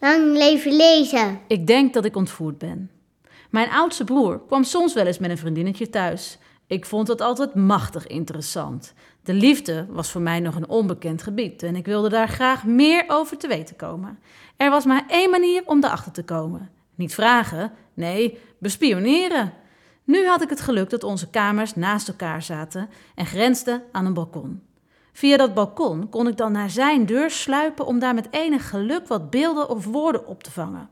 Lang leven lezen. Ik denk dat ik ontvoerd ben. Mijn oudste broer kwam soms wel eens met een vriendinnetje thuis. Ik vond dat altijd machtig interessant. De liefde was voor mij nog een onbekend gebied en ik wilde daar graag meer over te weten komen. Er was maar één manier om daarachter te komen. Niet vragen, nee, bespioneren. Nu had ik het geluk dat onze kamers naast elkaar zaten en grensden aan een balkon. Via dat balkon kon ik dan naar zijn deur sluipen om daar met enig geluk wat beelden of woorden op te vangen.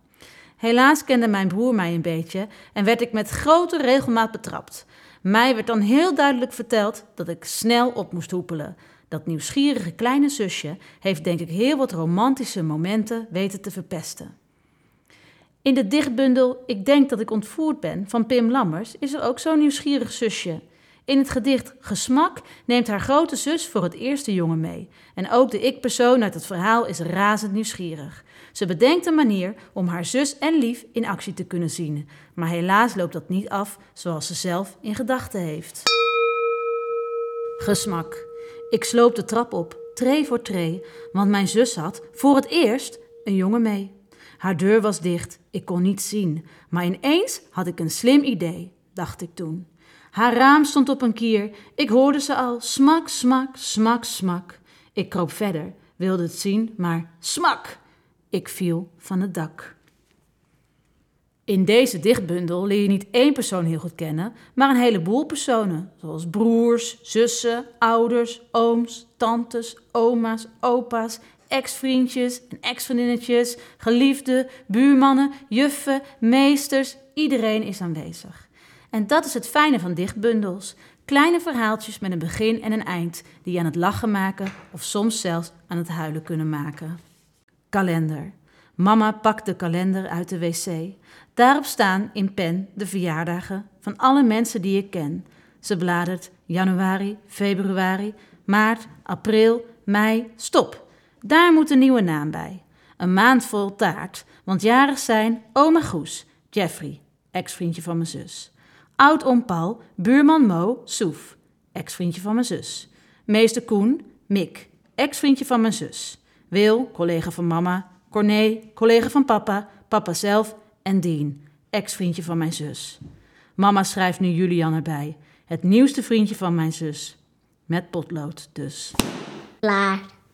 Helaas kende mijn broer mij een beetje en werd ik met grote regelmaat betrapt. Mij werd dan heel duidelijk verteld dat ik snel op moest hoepelen. Dat nieuwsgierige kleine zusje heeft denk ik heel wat romantische momenten weten te verpesten. In de dichtbundel Ik denk dat ik ontvoerd ben van Pim Lammers is er ook zo'n nieuwsgierig zusje. In het gedicht Gesmak neemt haar grote zus voor het eerste jongen mee. En ook de ik-persoon uit het verhaal is razend nieuwsgierig. Ze bedenkt een manier om haar zus en lief in actie te kunnen zien. Maar helaas loopt dat niet af zoals ze zelf in gedachten heeft. Gesmak. Ik sloop de trap op, tree voor tree, want mijn zus had voor het eerst een jongen mee. Haar deur was dicht, ik kon niets zien, maar ineens had ik een slim idee, dacht ik toen. Haar raam stond op een kier, ik hoorde ze al smak, smak, smak, smak. Ik kroop verder, wilde het zien, maar smak! Ik viel van het dak. In deze dichtbundel leer je niet één persoon heel goed kennen, maar een heleboel personen, zoals broers, zussen, ouders, ooms, tantes, oma's, opa's, ex-vriendjes en ex-vriendinnetjes, geliefden, buurmannen, juffen, meesters, iedereen is aanwezig. En dat is het fijne van dichtbundels. Kleine verhaaltjes met een begin en een eind, die je aan het lachen maken of soms zelfs aan het huilen kunnen maken. Kalender. Mama pakt de kalender uit de wc. Daarop staan in pen de verjaardagen van alle mensen die ik ken. Ze bladert januari, februari, maart, april, mei, stop. Daar moet een nieuwe naam bij. Een maand vol taart, want jarig zijn oma Goes, Jeffrey, ex-vriendje van mijn zus. Oud-oom Paul, buurman Mo, Soef, ex-vriendje van mijn zus. Meester Koen, Mick, ex-vriendje van mijn zus. Wil, collega van mama. Corné, collega van papa. Papa zelf en Dean, ex-vriendje van mijn zus. Mama schrijft nu Julian erbij, het nieuwste vriendje van mijn zus. Met potlood dus. Klaar.